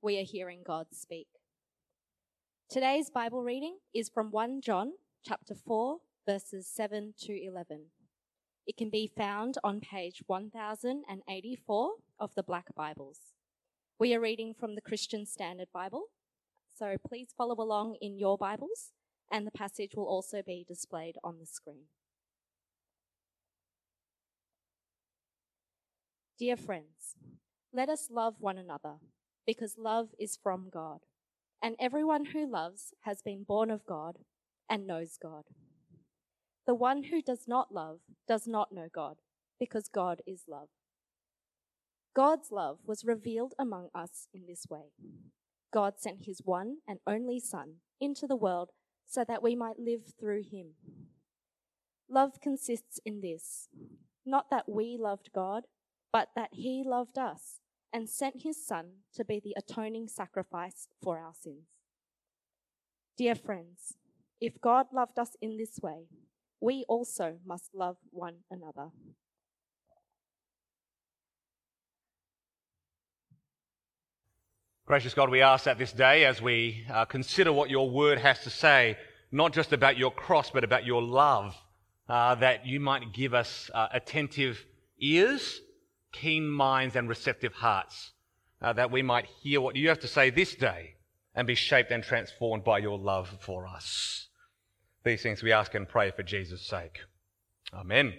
we are hearing God speak. Today's Bible reading is from 1 John chapter 4 verses 7 to 11. It can be found on page 1084 of the Black Bibles. We are reading from the Christian Standard Bible, so please follow along in your Bibles and the passage will also be displayed on the screen. Dear friends, let us love one another because love is from God. And everyone who loves has been born of God and knows God. The one who does not love does not know God, because God is love. God's love was revealed among us in this way God sent his one and only Son into the world so that we might live through him. Love consists in this not that we loved God, but that he loved us and sent his Son to be the atoning sacrifice for our sins. Dear friends, if God loved us in this way, we also must love one another. Gracious God, we ask that this day as we uh, consider what your word has to say, not just about your cross, but about your love, uh, that you might give us uh, attentive ears keen minds and receptive hearts, uh, that we might hear what you have to say this day and be shaped and transformed by your love for us. These things we ask and pray for Jesus' sake. Amen.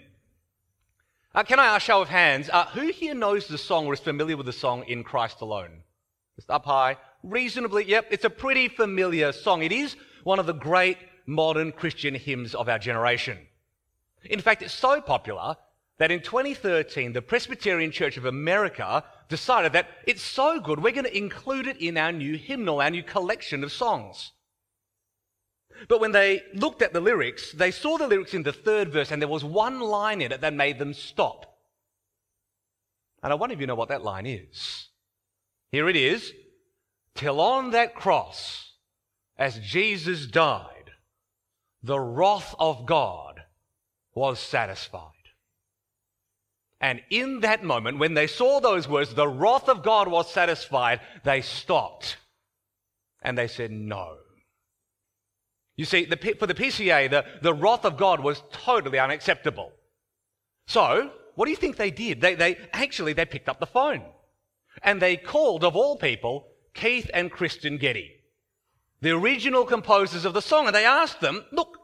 Uh, can I ask a show of hands, uh, who here knows the song or is familiar with the song In Christ Alone? Just up high. Reasonably, yep, it's a pretty familiar song. It is one of the great modern Christian hymns of our generation. In fact, it's so popular that in 2013, the Presbyterian Church of America decided that it's so good, we're going to include it in our new hymnal, our new collection of songs. But when they looked at the lyrics, they saw the lyrics in the third verse, and there was one line in it that made them stop. And I wonder if you know what that line is. Here it is Till on that cross, as Jesus died, the wrath of God was satisfied. And in that moment, when they saw those words, the wrath of God was satisfied, they stopped and they said, No. You see, the, for the PCA, the, the wrath of God was totally unacceptable. So, what do you think they did? They, they actually they picked up the phone and they called, of all people, Keith and Kristyn Getty, the original composers of the song, and they asked them, Look,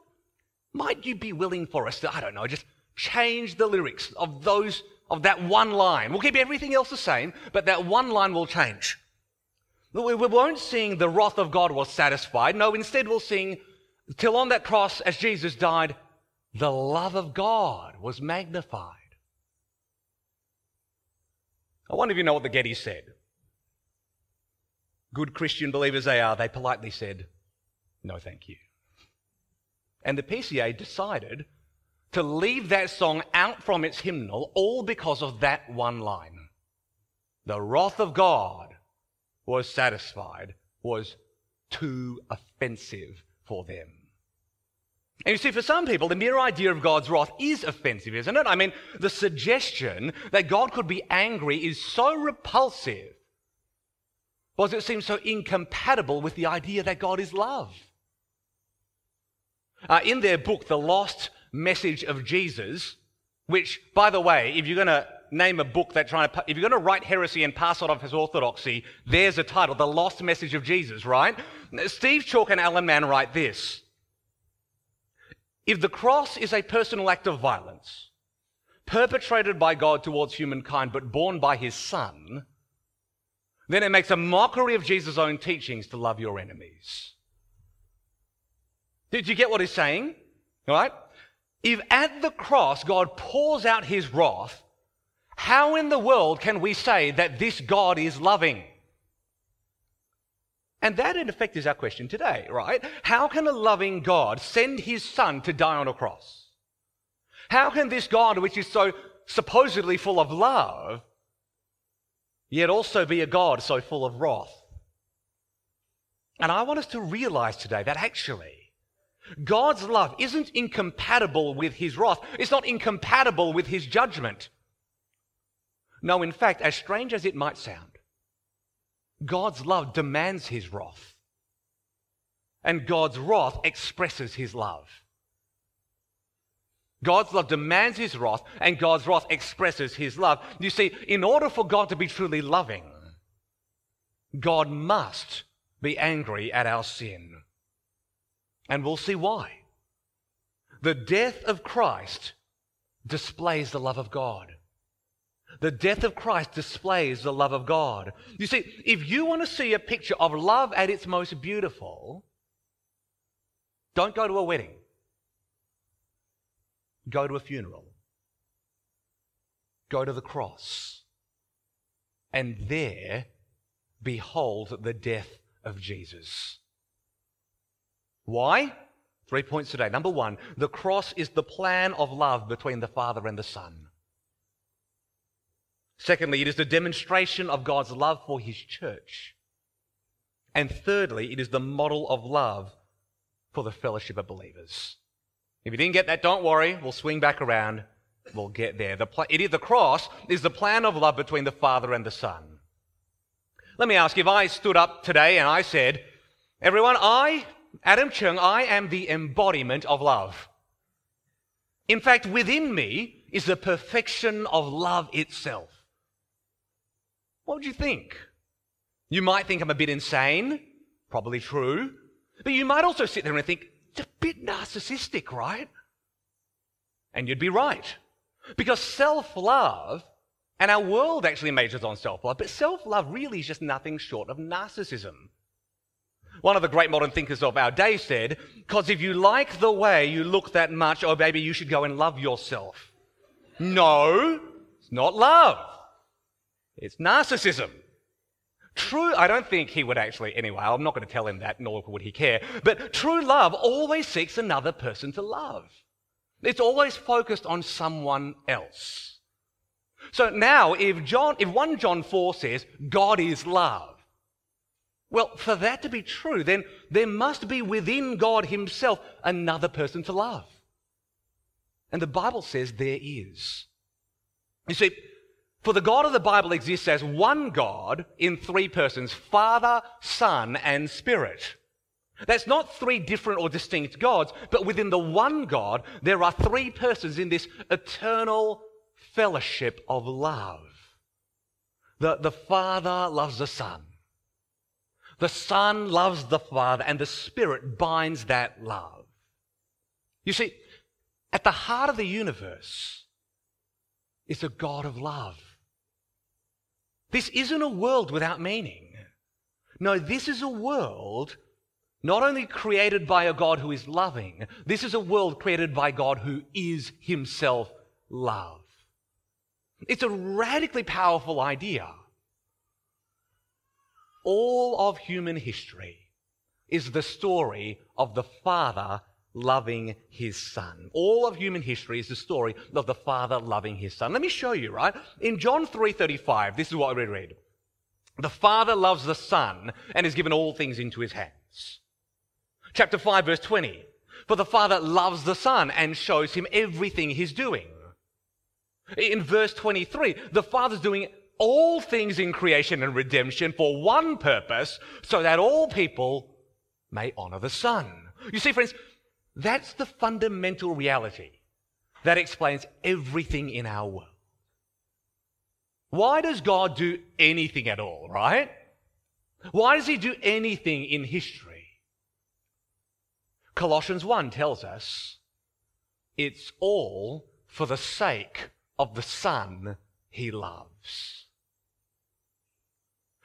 might you be willing for us to, I don't know, just change the lyrics of those of that one line. We'll keep everything else the same, but that one line will change. We won't sing the wrath of God was satisfied. No, instead we'll sing till on that cross as Jesus died, the love of God was magnified. I wonder if you know what the Getty said. Good Christian believers they are, they politely said, no, thank you. And the PCA decided to leave that song out from its hymnal all because of that one line. The wrath of God was satisfied, was too offensive for them. And you see, for some people, the mere idea of God's wrath is offensive, isn't it? I mean, the suggestion that God could be angry is so repulsive because it seems so incompatible with the idea that God is love. Uh, in their book, The Lost message of Jesus, which, by the way, if you're going to name a book that trying to, if you're going to write heresy and pass it off as orthodoxy, there's a title, The Lost Message of Jesus, right? Steve Chalke and Alan Mann write this. If the cross is a personal act of violence, perpetrated by God towards humankind, but borne by his son, then it makes a mockery of Jesus' own teachings to love your enemies. Did you get what he's saying? All right? If at the cross God pours out his wrath, how in the world can we say that this God is loving? And that, in effect, is our question today, right? How can a loving God send his son to die on a cross? How can this God, which is so supposedly full of love, yet also be a God so full of wrath? And I want us to realize today that actually, God's love isn't incompatible with his wrath. It's not incompatible with his judgment. No, in fact, as strange as it might sound, God's love demands his wrath. And God's wrath expresses his love. God's love demands his wrath, and God's wrath expresses his love. You see, in order for God to be truly loving, God must be angry at our sin. And we'll see why. The death of Christ displays the love of God. The death of Christ displays the love of God. You see, if you want to see a picture of love at its most beautiful, don't go to a wedding. Go to a funeral. Go to the cross. And there behold the death of Jesus. Why? Three points today. Number one, the cross is the plan of love between the Father and the Son. Secondly, it is the demonstration of God's love for his church. And thirdly, it is the model of love for the fellowship of believers. If you didn't get that, don't worry. We'll swing back around. We'll get there. The, pl- the cross is the plan of love between the Father and the Son. Let me ask you: if I stood up today and I said, Everyone, I, Adam Ch'ng, I am the embodiment of love. In fact, within me is the perfection of love itself. What would you think? You might think I'm a bit insane, probably true, but you might also sit there and think, it's a bit narcissistic, right? And you'd be right. Because self love, and our world actually majors on self love, but self love really is just nothing short of narcissism. One of the great modern thinkers of our day said, because if you like the way you look that much, oh baby, you should go and love yourself. No, it's not love. It's narcissism. True, I don't think he would actually, anyway, I'm not going to tell him that, nor would he care. But true love always seeks another person to love. It's always focused on someone else. So now, if John, if 1 John 4 says God is love, well, for that to be true, then there must be within God Himself another person to love. And the Bible says there is. You see, for the God of the Bible exists as one God in three persons Father, Son, and Spirit. That's not three different or distinct gods, but within the one God, there are three persons in this eternal fellowship of love. The, the Father loves the Son. The Son loves the Father, and the Spirit binds that love. You see, at the heart of the universe is a God of love. This isn't a world without meaning. No, this is a world not only created by a God who is loving, this is a world created by God who is himself love. It's a radically powerful idea. All of human history is the story of the Father loving his son. All of human history is the story of the father loving his son. Let me show you, right? In John 3:35, this is what we read. The father loves the son and has given all things into his hands. Chapter 5 verse 20. For the father loves the son and shows him everything he's doing. In verse 23, the father's doing all things in creation and redemption for one purpose, so that all people may honor the son. You see, friends, that's the fundamental reality that explains everything in our world. Why does God do anything at all, right? Why does He do anything in history? Colossians 1 tells us it's all for the sake of the Son He loves.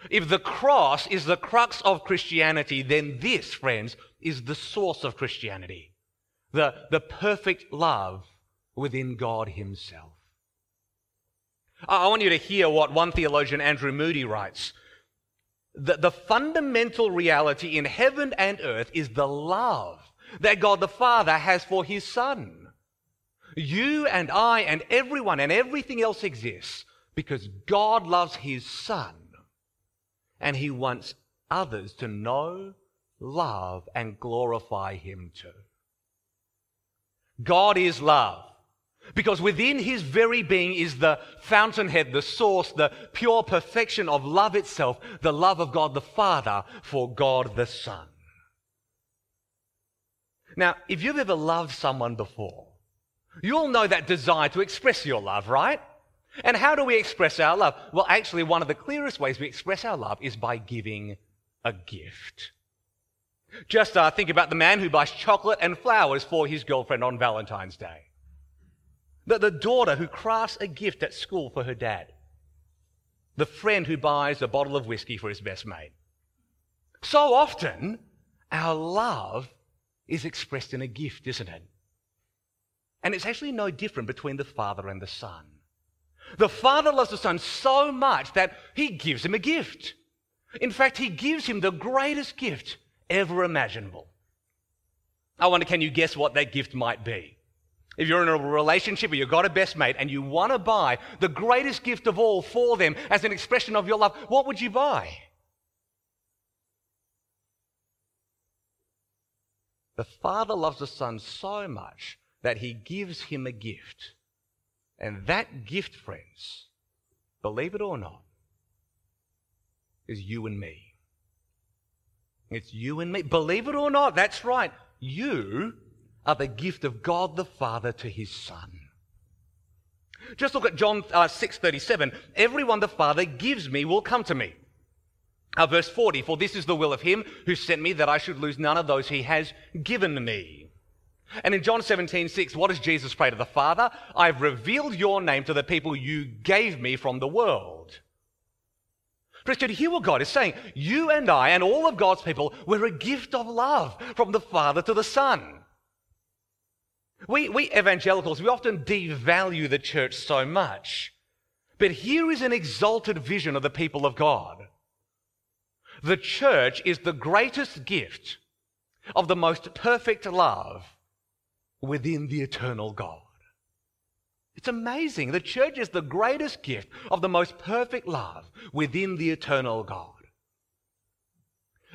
If the cross is the crux of Christianity, then this, friends, is the source of Christianity the, the perfect love within God Himself. I want you to hear what one theologian, Andrew Moody, writes. The, the fundamental reality in heaven and earth is the love that God the Father has for his Son. You and I and everyone and everything else exists because God loves his Son and he wants others to know, love, and glorify him too. God is love. Because within his very being is the fountainhead, the source, the pure perfection of love itself, the love of God the Father for God the Son. Now, if you've ever loved someone before, you'll know that desire to express your love, right? And how do we express our love? Well, actually, one of the clearest ways we express our love is by giving a gift. Just uh, think about the man who buys chocolate and flowers for his girlfriend on Valentine's Day. The, the daughter who crafts a gift at school for her dad. The friend who buys a bottle of whiskey for his best mate. So often, our love is expressed in a gift, isn't it? And it's actually no different between the Father and the Son. The Father loves the Son so much that He gives him a gift. In fact, He gives him the greatest gift ever imaginable. I wonder, can you guess what that gift might be? If you're in a relationship or you've got a best mate and you want to buy the greatest gift of all for them as an expression of your love, what would you buy? The Father loves the Son so much that he gives him a gift. And that gift, friends, believe it or not, is you and me. It's you and me. Believe it or not, that's right. You are the gift of God the Father to his Son. Just look at John uh, 6:37. Everyone the Father gives me will come to me. Uh, verse 40, for this is the will of him who sent me that I should lose none of those he has given me. And in John 17, 6, what does Jesus pray to the Father? I've revealed your name to the people you gave me from the world. You hear what God is saying? You and I and all of God's people, we're a gift of love from the Father to the Son. We, we evangelicals, we often devalue the church so much. But here is an exalted vision of the people of God. The church is the greatest gift of the most perfect love within the eternal God. It's amazing. The church is the greatest gift of the most perfect love within the eternal God.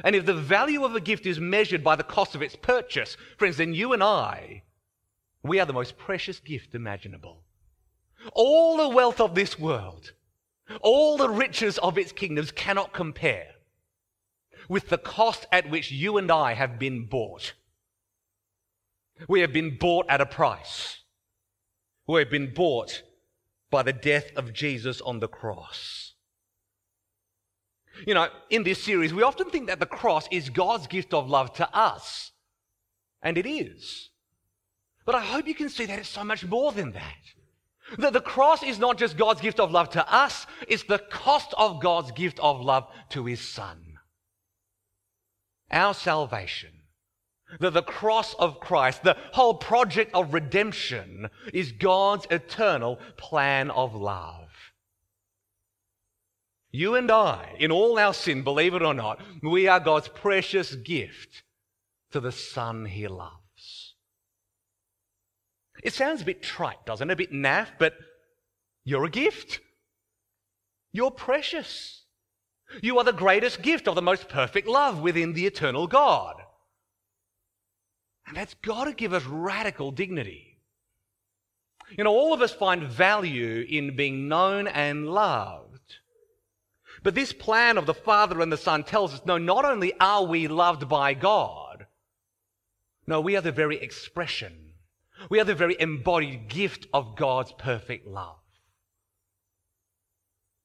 And if the value of a gift is measured by the cost of its purchase, friends, then you and I, we are the most precious gift imaginable. All the wealth of this world, all the riches of its kingdoms cannot compare with the cost at which you and I have been bought. We have been bought at a price. We have been bought by the death of Jesus on the cross. You know, in this series, we often think that the cross is God's gift of love to us. And it is. But I hope you can see that it's so much more than that. That the cross is not just God's gift of love to us, it's the cost of God's gift of love to his Son. Our salvation that the cross of Christ, the whole project of redemption, is God's eternal plan of love. You and I, in all our sin, believe it or not, we are God's precious gift to the Son he loves. It sounds a bit trite, doesn't it? A bit naff, but you're a gift. You're precious. You are the greatest gift of the most perfect love within the eternal God. And that's got to give us radical dignity. You know, all of us find value in being known and loved. But this plan of the Father and the Son tells us no, not only are we loved by God, no, we are the very expression, we are the very embodied gift of God's perfect love.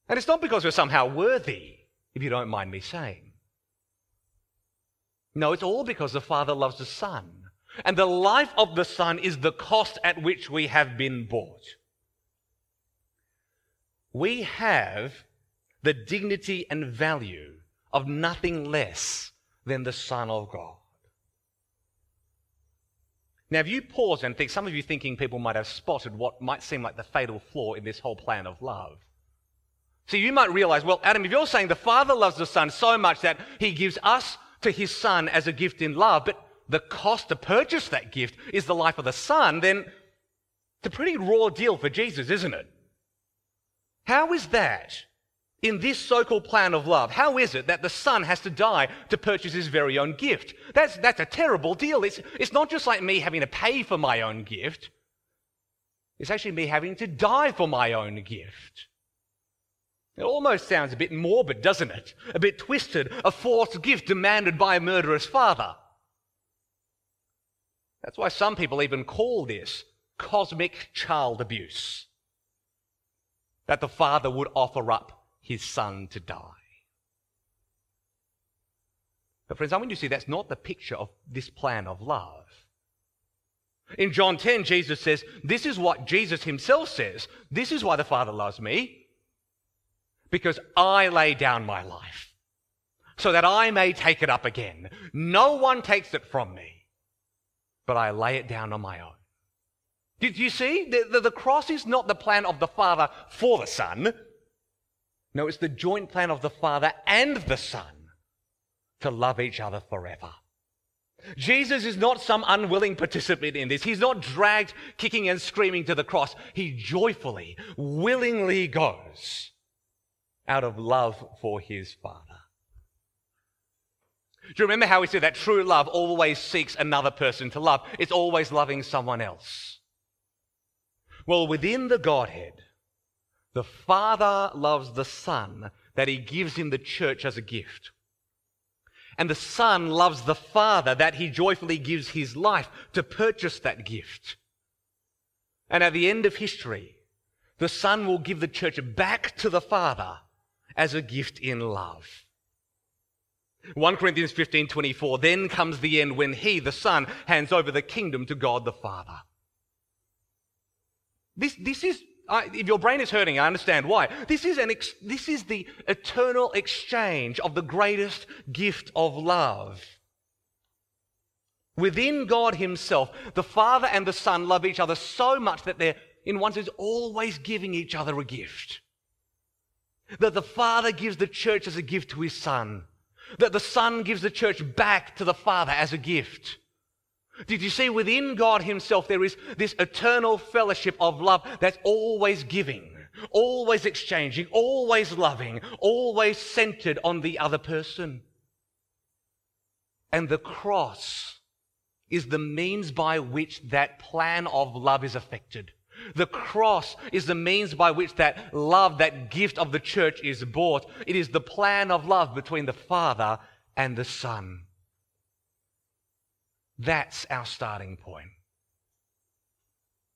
And it's not because we're somehow worthy, if you don't mind me saying. No, it's all because the Father loves the Son and the life of the Son is the cost at which we have been bought. We have the dignity and value of nothing less than the Son of God. Now, if you pause and think, some of you thinking people might have spotted what might seem like the fatal flaw in this whole plan of love. See, you might realize, well, Adam, if you're saying the Father loves the Son so much that he gives us to his Son as a gift in love, but the cost to purchase that gift is the life of the Son, then it's a pretty raw deal for Jesus, isn't it? How is that in this so called plan of love? How is it that the Son has to die to purchase his very own gift? That's, that's a terrible deal. It's, it's not just like me having to pay for my own gift, it's actually me having to die for my own gift. It almost sounds a bit morbid, doesn't it? A bit twisted, a forced gift demanded by a murderous father. That's why some people even call this cosmic child abuse. That the father would offer up his son to die. But, friends, I want you to see that's not the picture of this plan of love. In John 10, Jesus says, This is what Jesus himself says. This is why the Father loves me, because I lay down my life, so that I may take it up again. No one takes it from me but I lay it down on my own. Did you see? The, the, the, cross is not the plan of the Father for the Son. No, it's the joint plan of the Father and the Son to love each other forever. Jesus is not some unwilling participant in this. He's not dragged kicking and screaming to the cross. He joyfully, willingly goes out of love for his Father. Do you remember how we said that true love always seeks another person to love? It's always loving someone else. Well, within the Godhead, the Father loves the Son that he gives him the church as a gift. And the Son loves the Father that he joyfully gives his life to purchase that gift. And at the end of history, the Son will give the church back to the Father as a gift in love. 1 Corinthians 15 24. Then comes the end when he, the Son, hands over the kingdom to God the Father. This, this is, if your brain is hurting, I understand why. This is, an ex- this is the eternal exchange of the greatest gift of love. Within God Himself, the Father and the Son love each other so much that they're, in one sense, always giving each other a gift. That the Father gives the church as a gift to His Son that the Son gives the church back to the Father as a gift. Did you see within God Himself there is this eternal fellowship of love that's always giving, always exchanging, always loving, always centered on the other person? And the cross is the means by which that plan of love is effected. The cross is the means by which that love, that gift of the church is bought. It is the plan of love between the Father and the Son. That's our starting point.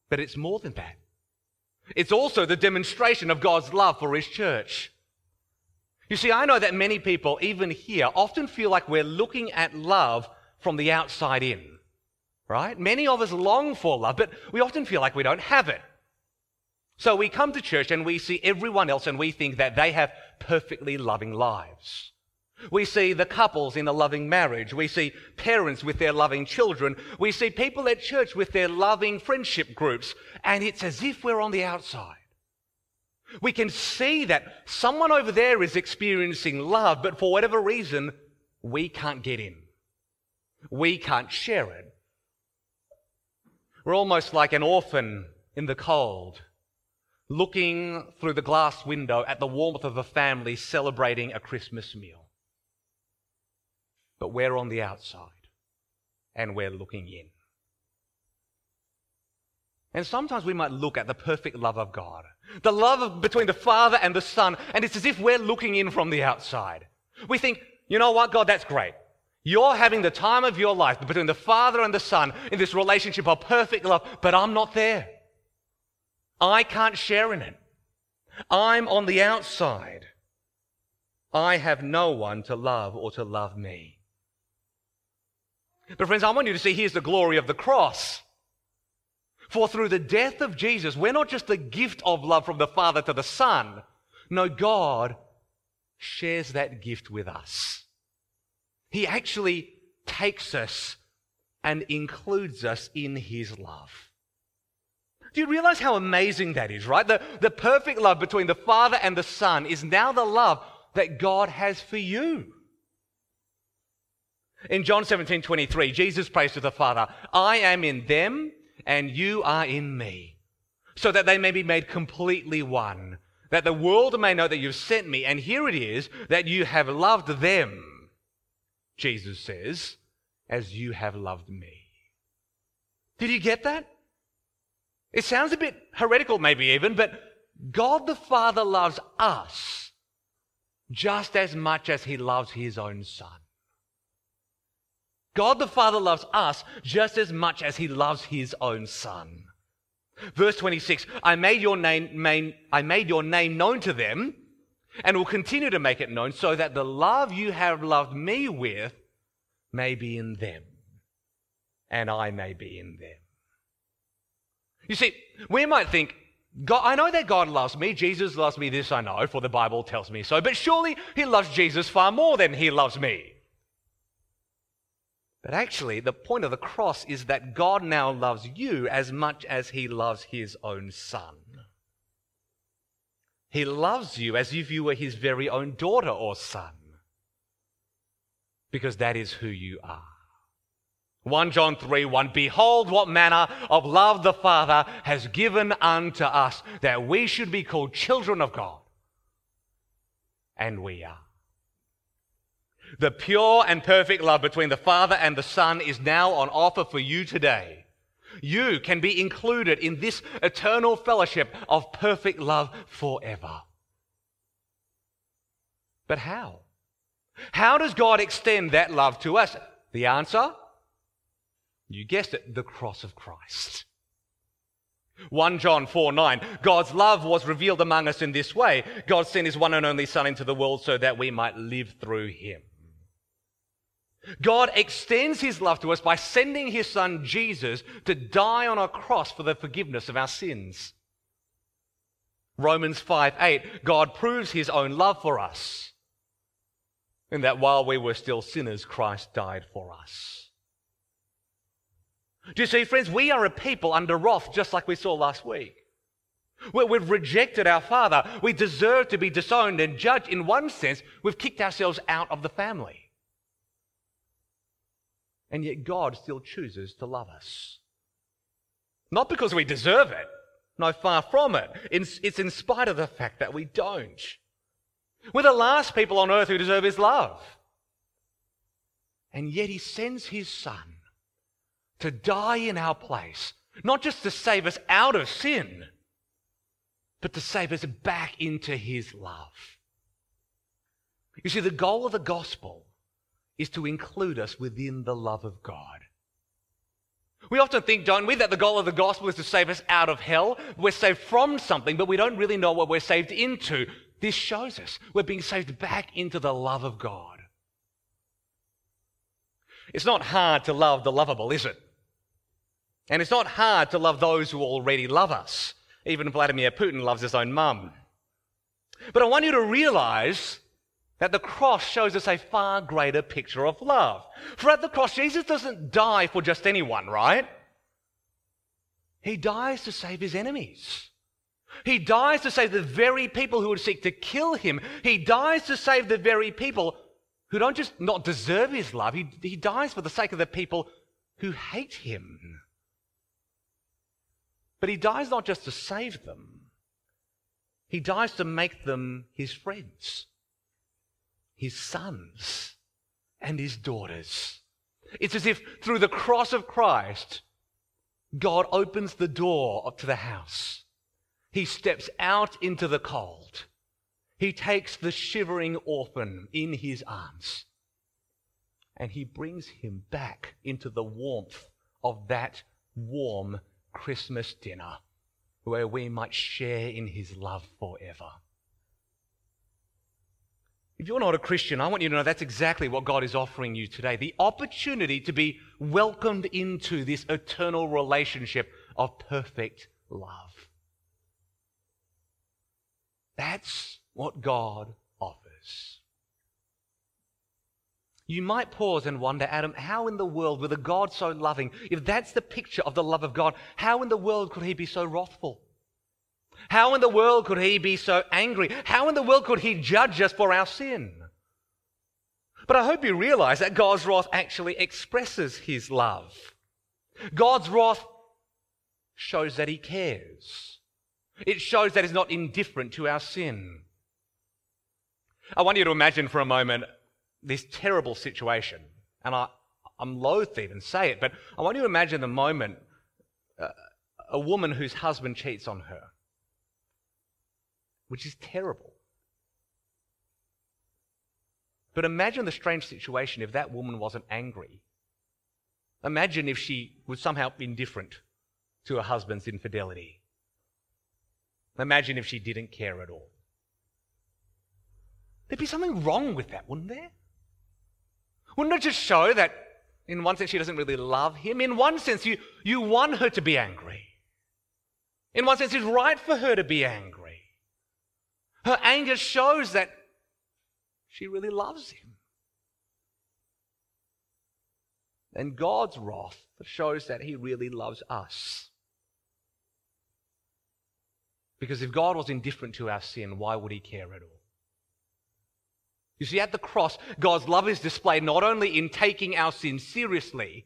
But it's more than that. It's also the demonstration of God's love for His church. You see, I know that many people, even here, often feel like we're looking at love from the outside in right? Many of us long for love, but we often feel like we don't have it. So we come to church and we see everyone else and we think that they have perfectly loving lives. We see the couples in a loving marriage. We see parents with their loving children. We see people at church with their loving friendship groups. And it's as if we're on the outside. We can see that someone over there is experiencing love, but for whatever reason, we can't get in. We can't share it. We're almost like an orphan in the cold, looking through the glass window at the warmth of a family celebrating a Christmas meal. But we're on the outside and we're looking in. And sometimes we might look at the perfect love of God, the love between the Father and the Son, and it's as if we're looking in from the outside. We think, you know what, God, that's great. You're having the time of your life between the Father and the Son in this relationship of perfect love, but I'm not there. I can't share in it. I'm on the outside. I have no one to love or to love me. But, friends, I want you to see here's the glory of the cross. For through the death of Jesus, we're not just the gift of love from the Father to the Son. No, God shares that gift with us. He actually takes us and includes us in his love. Do you realize how amazing that is, right? The, the perfect love between the Father and the Son is now the love that God has for you. In John 17 23, Jesus prays to the Father, I am in them and you are in me, so that they may be made completely one, that the world may know that you've sent me. And here it is that you have loved them, Jesus says, as you have loved me. Did you get that? It sounds a bit heretical, maybe even, but God the Father loves us just as much as he loves his own Son. God the Father loves us just as much as he loves his own Son. Verse 26 I made your name, I made your name known to them and will continue to make it known so that the love you have loved me with may be in them and I may be in them. You see, we might think, God, I know that God loves me. Jesus loves me. This I know, for the Bible tells me so. But surely he loves Jesus far more than he loves me. But actually, the point of the cross is that God now loves you as much as he loves his own son. He loves you as if you were his very own daughter or son. Because that is who you are. 1 John 3 1 Behold, what manner of love the Father has given unto us, that we should be called children of God. And we are. The pure and perfect love between the Father and the Son is now on offer for you today. You can be included in this eternal fellowship of perfect love forever. But how? How does God extend that love to us? The answer? You guessed it, the cross of Christ. 1 John 4 9. God's love was revealed among us in this way God sent his one and only Son into the world so that we might live through him. God extends his love to us by sending his son Jesus to die on a cross for the forgiveness of our sins. Romans 5 8, God proves his own love for us in that while we were still sinners, Christ died for us. Do you see, friends, we are a people under wrath, just like we saw last week. We've rejected our Father. We deserve to be disowned and judged. In one sense, we've kicked ourselves out of the family. And yet God still chooses to love us. Not because we deserve it. No, far from it. It's in spite of the fact that we don't. We're the last people on earth who deserve His love. And yet He sends His Son to die in our place, not just to save us out of sin, but to save us back into His love. You see, the goal of the gospel is to include us within the love of God. We often think, don't we, that the goal of the gospel is to save us out of hell. We're saved from something, but we don't really know what we're saved into. This shows us we're being saved back into the love of God. It's not hard to love the lovable, is it? And it's not hard to love those who already love us. Even Vladimir Putin loves his own mum. But I want you to realize that the cross shows us a far greater picture of love. For at the cross, Jesus doesn't die for just anyone, right? He dies to save his enemies. He dies to save the very people who would seek to kill him. He dies to save the very people who don't just not deserve his love, he, he dies for the sake of the people who hate him. But he dies not just to save them, he dies to make them his friends his sons and his daughters. It's as if through the cross of Christ, God opens the door up to the house. He steps out into the cold. He takes the shivering orphan in his arms and he brings him back into the warmth of that warm Christmas dinner where we might share in his love forever. If you're not a Christian, I want you to know that's exactly what God is offering you today the opportunity to be welcomed into this eternal relationship of perfect love. That's what God offers. You might pause and wonder, Adam, how in the world, with a God so loving, if that's the picture of the love of God, how in the world could he be so wrathful? How in the world could he be so angry? How in the world could he judge us for our sin? But I hope you realize that God's wrath actually expresses his love. God's wrath shows that he cares. It shows that he's not indifferent to our sin. I want you to imagine for a moment this terrible situation. And I, I'm loath to even say it, but I want you to imagine the moment uh, a woman whose husband cheats on her, which is terrible. But imagine the strange situation if that woman wasn't angry. Imagine if she was somehow indifferent to her husband's infidelity. Imagine if she didn't care at all. There'd be something wrong with that, wouldn't there? Wouldn't it just show that, in one sense, she doesn't really love him? In one sense, you, you want her to be angry. In one sense, it's right for her to be angry. Her anger shows that she really loves him. And God's wrath shows that he really loves us. Because if God was indifferent to our sin, why would he care at all? You see, at the cross, God's love is displayed not only in taking our sin seriously,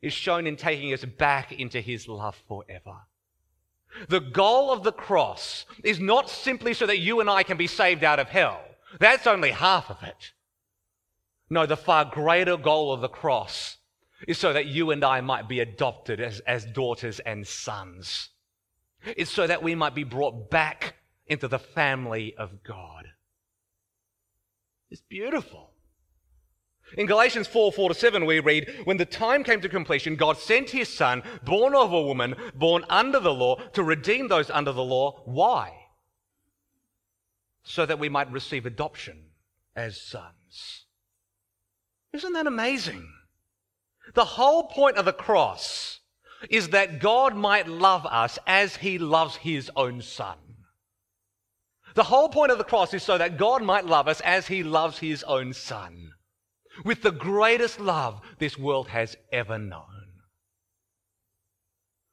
is shown in taking us back into his love forever. The goal of the cross is not simply so that you and I can be saved out of hell. That's only half of it. No, the far greater goal of the cross is so that you and I might be adopted as, as daughters and sons. It's so that we might be brought back into the family of God. It's beautiful. In Galatians 4 4 to 7, we read, When the time came to completion, God sent his son, born of a woman, born under the law, to redeem those under the law. Why? So that we might receive adoption as sons. Isn't that amazing? The whole point of the cross is that God might love us as he loves his own son. The whole point of the cross is so that God might love us as he loves his own son, with the greatest love this world has ever known.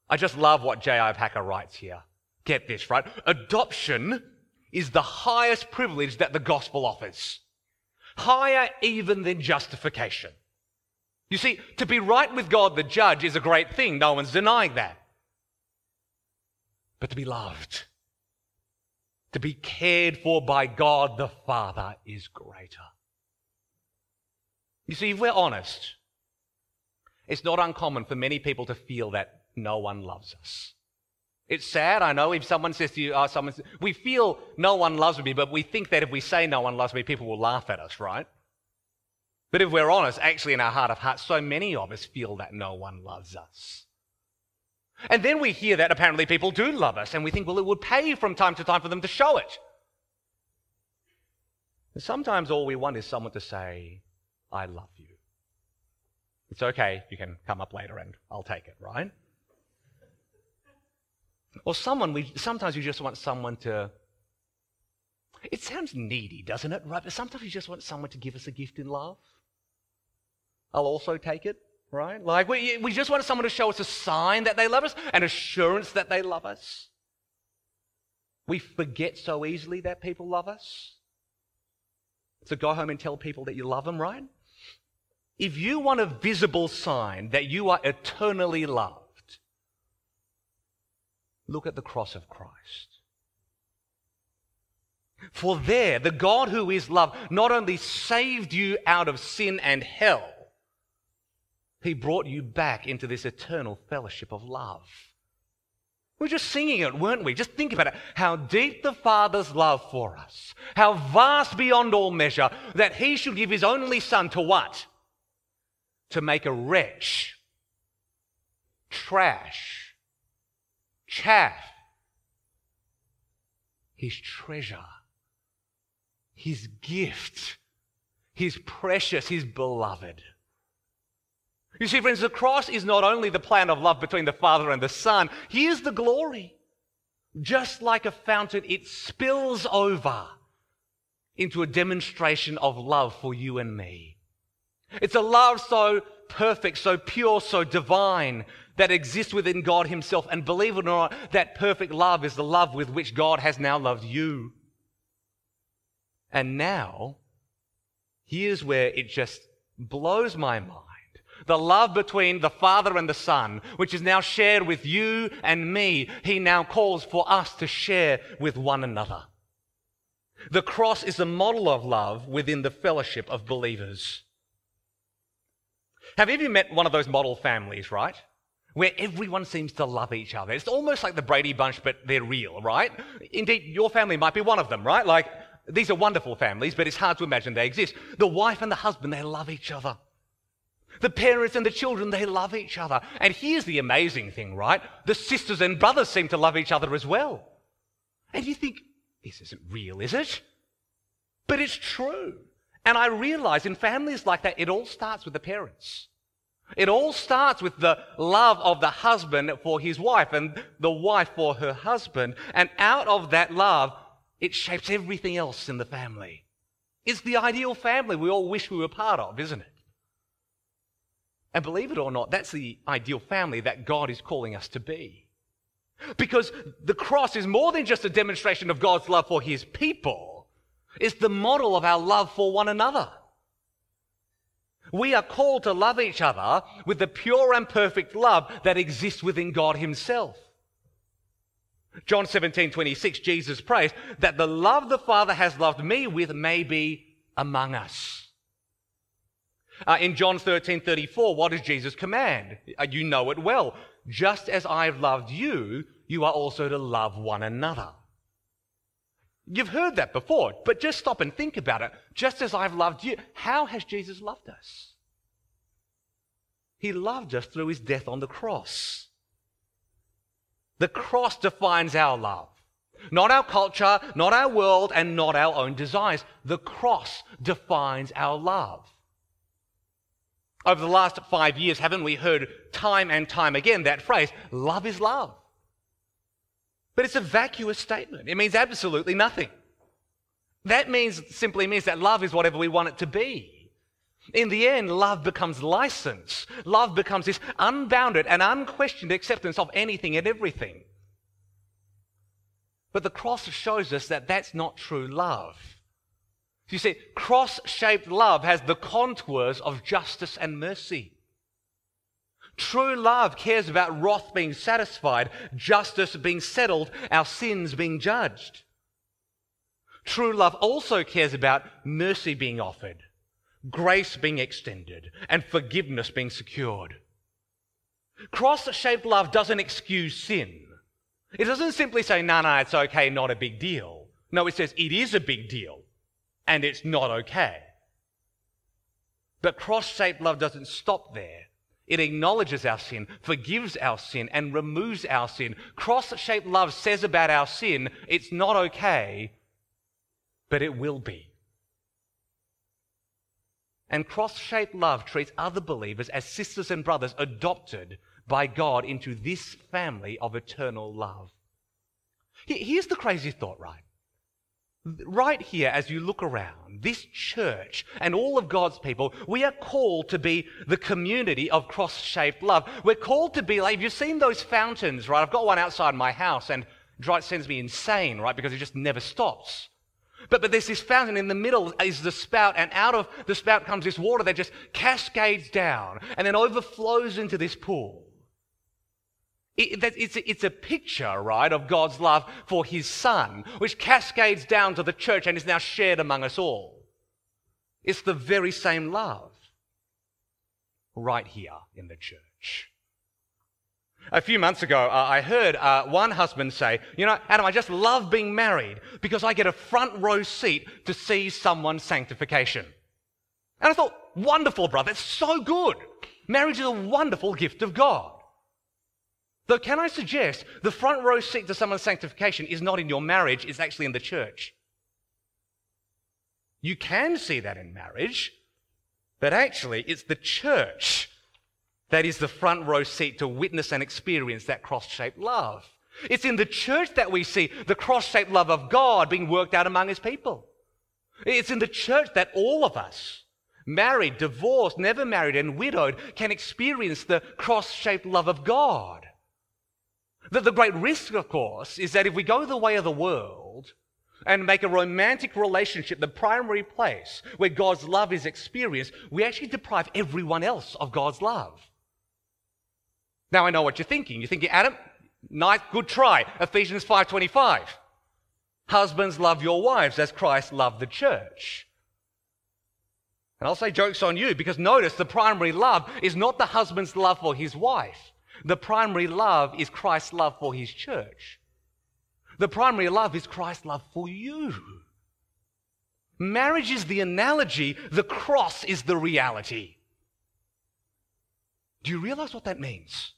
I just love what J.I. Packer writes here. Get this, right? Adoption is the highest privilege that the gospel offers, higher even than justification. You see, to be right with God the judge is a great thing. No one's denying that. But to be loved, to be cared for by God the Father is greater. You see, if we're honest, it's not uncommon for many people to feel that no one loves us. It's sad, I know, if someone says to you, oh, someone says, we feel no one loves me, but we think that if we say no one loves me, people will laugh at us, right? But if we're honest, actually in our heart of hearts, so many of us feel that no one loves us. And then we hear that apparently people do love us, and we think, well, it would pay from time to time for them to show it. And sometimes all we want is someone to say, I love you. It's okay, you can come up later and I'll take it, right? Or someone, we, sometimes you just want someone to. It sounds needy, doesn't it? Right? But sometimes you just want someone to give us a gift in love. I'll also take it right? Like we, we just want someone to show us a sign that they love us, an assurance that they love us. We forget so easily that people love us. So go home and tell people that you love them, right? If you want a visible sign that you are eternally loved, look at the cross of Christ. For there, the God who is love not only saved you out of sin and hell, he brought you back into this eternal fellowship of love. We are just singing it, weren't we? Just think about it. How deep the Father's love for us. How vast beyond all measure that He should give His only Son to what? To make a wretch, trash, chaff, His treasure, His gift, His precious, His beloved. You see, friends, the cross is not only the plan of love between the Father and the Son, here's the glory. Just like a fountain, it spills over into a demonstration of love for you and me. It's a love so perfect, so pure, so divine that exists within God Himself. And believe it or not, that perfect love is the love with which God has now loved you. And now, here's where it just blows my mind. The love between the Father and the Son, which is now shared with you and me, He now calls for us to share with one another. The cross is a model of love within the fellowship of believers. Have you ever met one of those model families, right? Where everyone seems to love each other. It's almost like the Brady Bunch, but they're real, right? Indeed, your family might be one of them, right? Like, these are wonderful families, but it's hard to imagine they exist. The wife and the husband, they love each other. The parents and the children, they love each other. And here's the amazing thing, right? The sisters and brothers seem to love each other as well. And you think, this isn't real, is it? But it's true. And I realize in families like that, it all starts with the parents. It all starts with the love of the husband for his wife and the wife for her husband. And out of that love, it shapes everything else in the family. It's the ideal family we all wish we were part of, isn't it? And believe it or not, that's the ideal family that God is calling us to be. Because the cross is more than just a demonstration of God's love for his people, it's the model of our love for one another. We are called to love each other with the pure and perfect love that exists within God himself. John 17, 26, Jesus prays that the love the Father has loved me with may be among us. Uh, in John 13, 34, what does Jesus command? Uh, you know it well. Just as I've loved you, you are also to love one another. You've heard that before, but just stop and think about it. Just as I've loved you, how has Jesus loved us? He loved us through his death on the cross. The cross defines our love. Not our culture, not our world, and not our own desires. The cross defines our love. Over the last five years, haven't we heard time and time again that phrase, love is love? But it's a vacuous statement. It means absolutely nothing. That means simply means that love is whatever we want it to be. In the end, love becomes license. Love becomes this unbounded and unquestioned acceptance of anything and everything. But the cross shows us that that's not true love. You see, cross shaped love has the contours of justice and mercy. True love cares about wrath being satisfied, justice being settled, our sins being judged. True love also cares about mercy being offered, grace being extended, and forgiveness being secured. Cross shaped love doesn't excuse sin. It doesn't simply say, no, no, it's okay, not a big deal. No, it says it is a big deal and it's not okay. But cross shaped love doesn't stop there. It acknowledges our sin, forgives our sin, and removes our sin. Cross shaped love says about our sin, it's not okay, but it will be. And cross shaped love treats other believers as sisters and brothers adopted by God into this family of eternal love. Here's the crazy thought, right? Right here, as you look around, this church and all of God's people, we are called to be the community of cross shaped love. We're called to be like, you've seen those fountains, right? I've got one outside my house and it sends me insane, right? Because it just never stops. But, but there's this fountain in the middle is the spout, and out of the spout comes this water that just cascades down and then overflows into this pool. It, it's, it's a picture, right, of God's love for his son, which cascades down to the church and is now shared among us all. It's the very same love right here in the church. A few months ago, uh, I heard uh, one husband say, You know, Adam, I just love being married because I get a front row seat to see someone's sanctification. And I thought, Wonderful, brother. It's so good. Marriage is a wonderful gift of God. Though, can I suggest the front row seat to someone's sanctification is not in your marriage, it's actually in the church. You can see that in marriage, but actually, it's the church that is the front row seat to witness and experience that cross shaped love. It's in the church that we see the cross shaped love of God being worked out among his people. It's in the church that all of us, married, divorced, never married, and widowed can experience the cross shaped love of God. The, the great risk, of course, is that if we go the way of the world and make a romantic relationship the primary place where God's love is experienced, we actually deprive everyone else of God's love. Now I know what you're thinking. You're thinking, Adam, nice, good try. Ephesians 5:25. Husbands, love your wives as Christ loved the church. And I'll say jokes on you because notice the primary love is not the husband's love for his wife. The primary love is Christ's love for his church. The primary love is Christ's love for you. Marriage is the analogy, the cross is the reality. Do you realize what that means?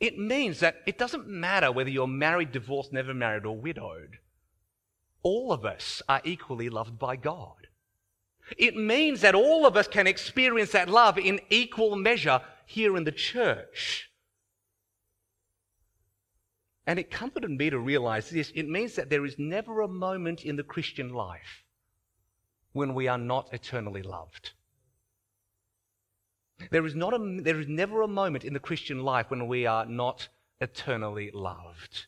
It means that it doesn't matter whether you're married, divorced, never married, or widowed. All of us are equally loved by God. It means that all of us can experience that love in equal measure here in the church. And it comforted me to realize this. It means that there is never a moment in the Christian life when we are not eternally loved. There is, not a, there is never a moment in the Christian life when we are not eternally loved.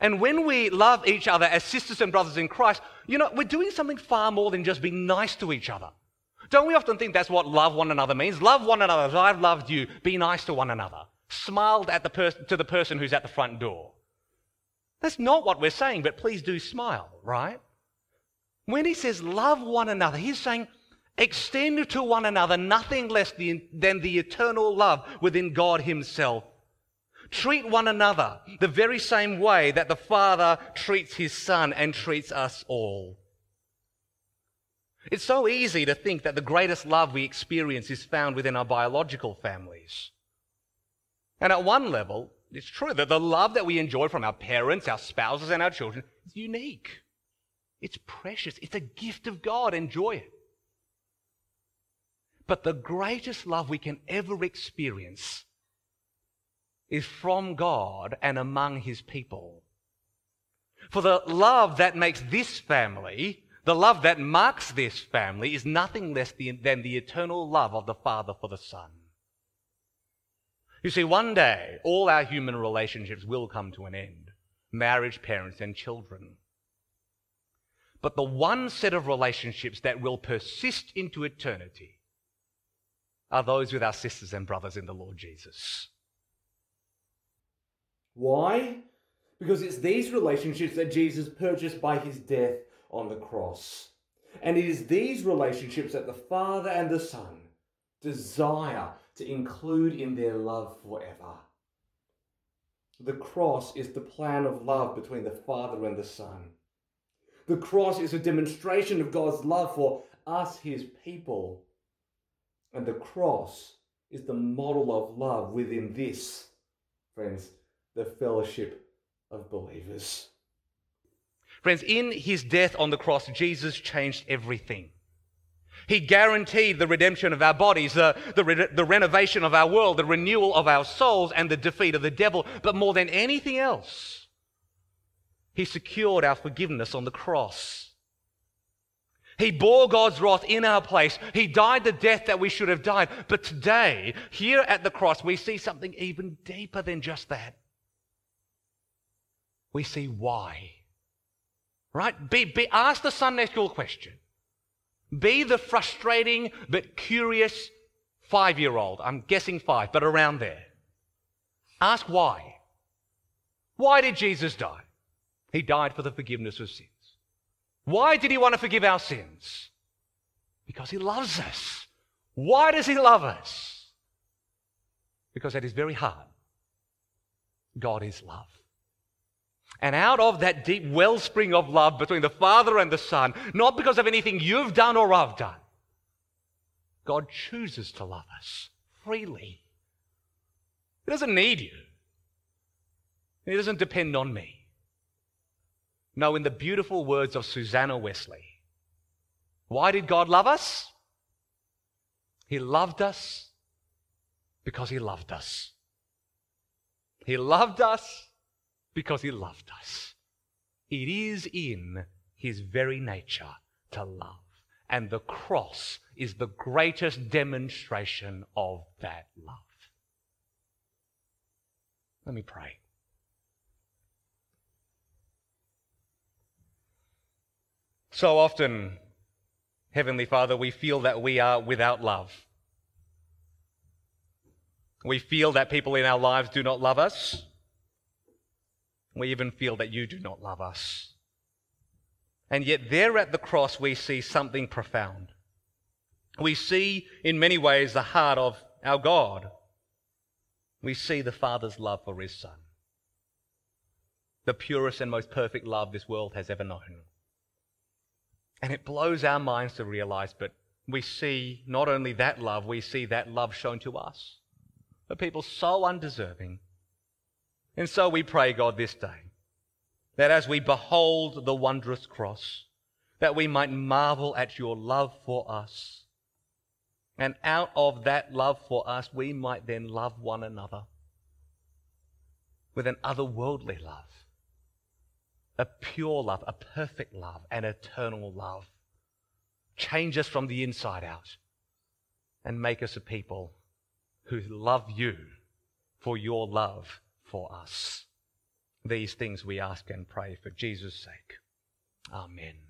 And when we love each other as sisters and brothers in Christ, you know, we're doing something far more than just being nice to each other. Don't we often think that's what love one another means? Love one another as I've loved you. Be nice to one another. Smiled at the pers- to the person who's at the front door. That's not what we're saying, but please do smile, right? When he says love one another, he's saying extend to one another nothing less than the eternal love within God Himself. Treat one another the very same way that the Father treats His Son and treats us all. It's so easy to think that the greatest love we experience is found within our biological families. And at one level, it's true that the love that we enjoy from our parents, our spouses, and our children is unique. It's precious. It's a gift of God. Enjoy it. But the greatest love we can ever experience is from God and among his people. For the love that makes this family, the love that marks this family, is nothing less than the eternal love of the Father for the Son. You see, one day, all our human relationships will come to an end marriage, parents, and children. But the one set of relationships that will persist into eternity are those with our sisters and brothers in the Lord Jesus. Why? Because it's these relationships that Jesus purchased by his death on the cross. And it is these relationships that the Father and the Son desire to include in their love forever. The cross is the plan of love between the Father and the Son. The cross is a demonstration of God's love for us, his people. And the cross is the model of love within this, friends, the fellowship of believers. Friends, in his death on the cross, Jesus changed everything. He guaranteed the redemption of our bodies, the, the, re- the, renovation of our world, the renewal of our souls, and the defeat of the devil. But more than anything else, He secured our forgiveness on the cross. He bore God's wrath in our place. He died the death that we should have died. But today, here at the cross, we see something even deeper than just that. We see why. Right? Be, be, ask the Sunday school question. Be the frustrating but curious five year old. I'm guessing five, but around there. Ask why. Why did Jesus die? He died for the forgiveness of sins. Why did he want to forgive our sins? Because he loves us. Why does he love us? Because at his very heart, God is love. And out of that deep wellspring of love between the Father and the Son, not because of anything you've done or I've done, God chooses to love us freely. He doesn't need you. He doesn't depend on me. No, in the beautiful words of Susanna Wesley, why did God love us? He loved us because He loved us. He loved us because He loved us. It is in His very nature to love. And the cross is the greatest demonstration of that love. Let me pray. So often, Heavenly Father, we feel that we are without love. We feel that people in our lives do not love us. We even feel that you do not love us. And yet, there at the cross, we see something profound. We see, in many ways, the heart of our God. We see the Father's love for His Son, the purest and most perfect love this world has ever known. And it blows our minds to realize, but we see not only that love, we see that love shown to us. The people so undeserving. And so we pray, God, this day, that as we behold the wondrous cross, that we might marvel at your love for us. And out of that love for us, we might then love one another with an otherworldly love a pure love, a perfect love, an eternal love. Change us from the inside out and make us a people who love you for your love for us. These things we ask and pray for Jesus' sake. Amen.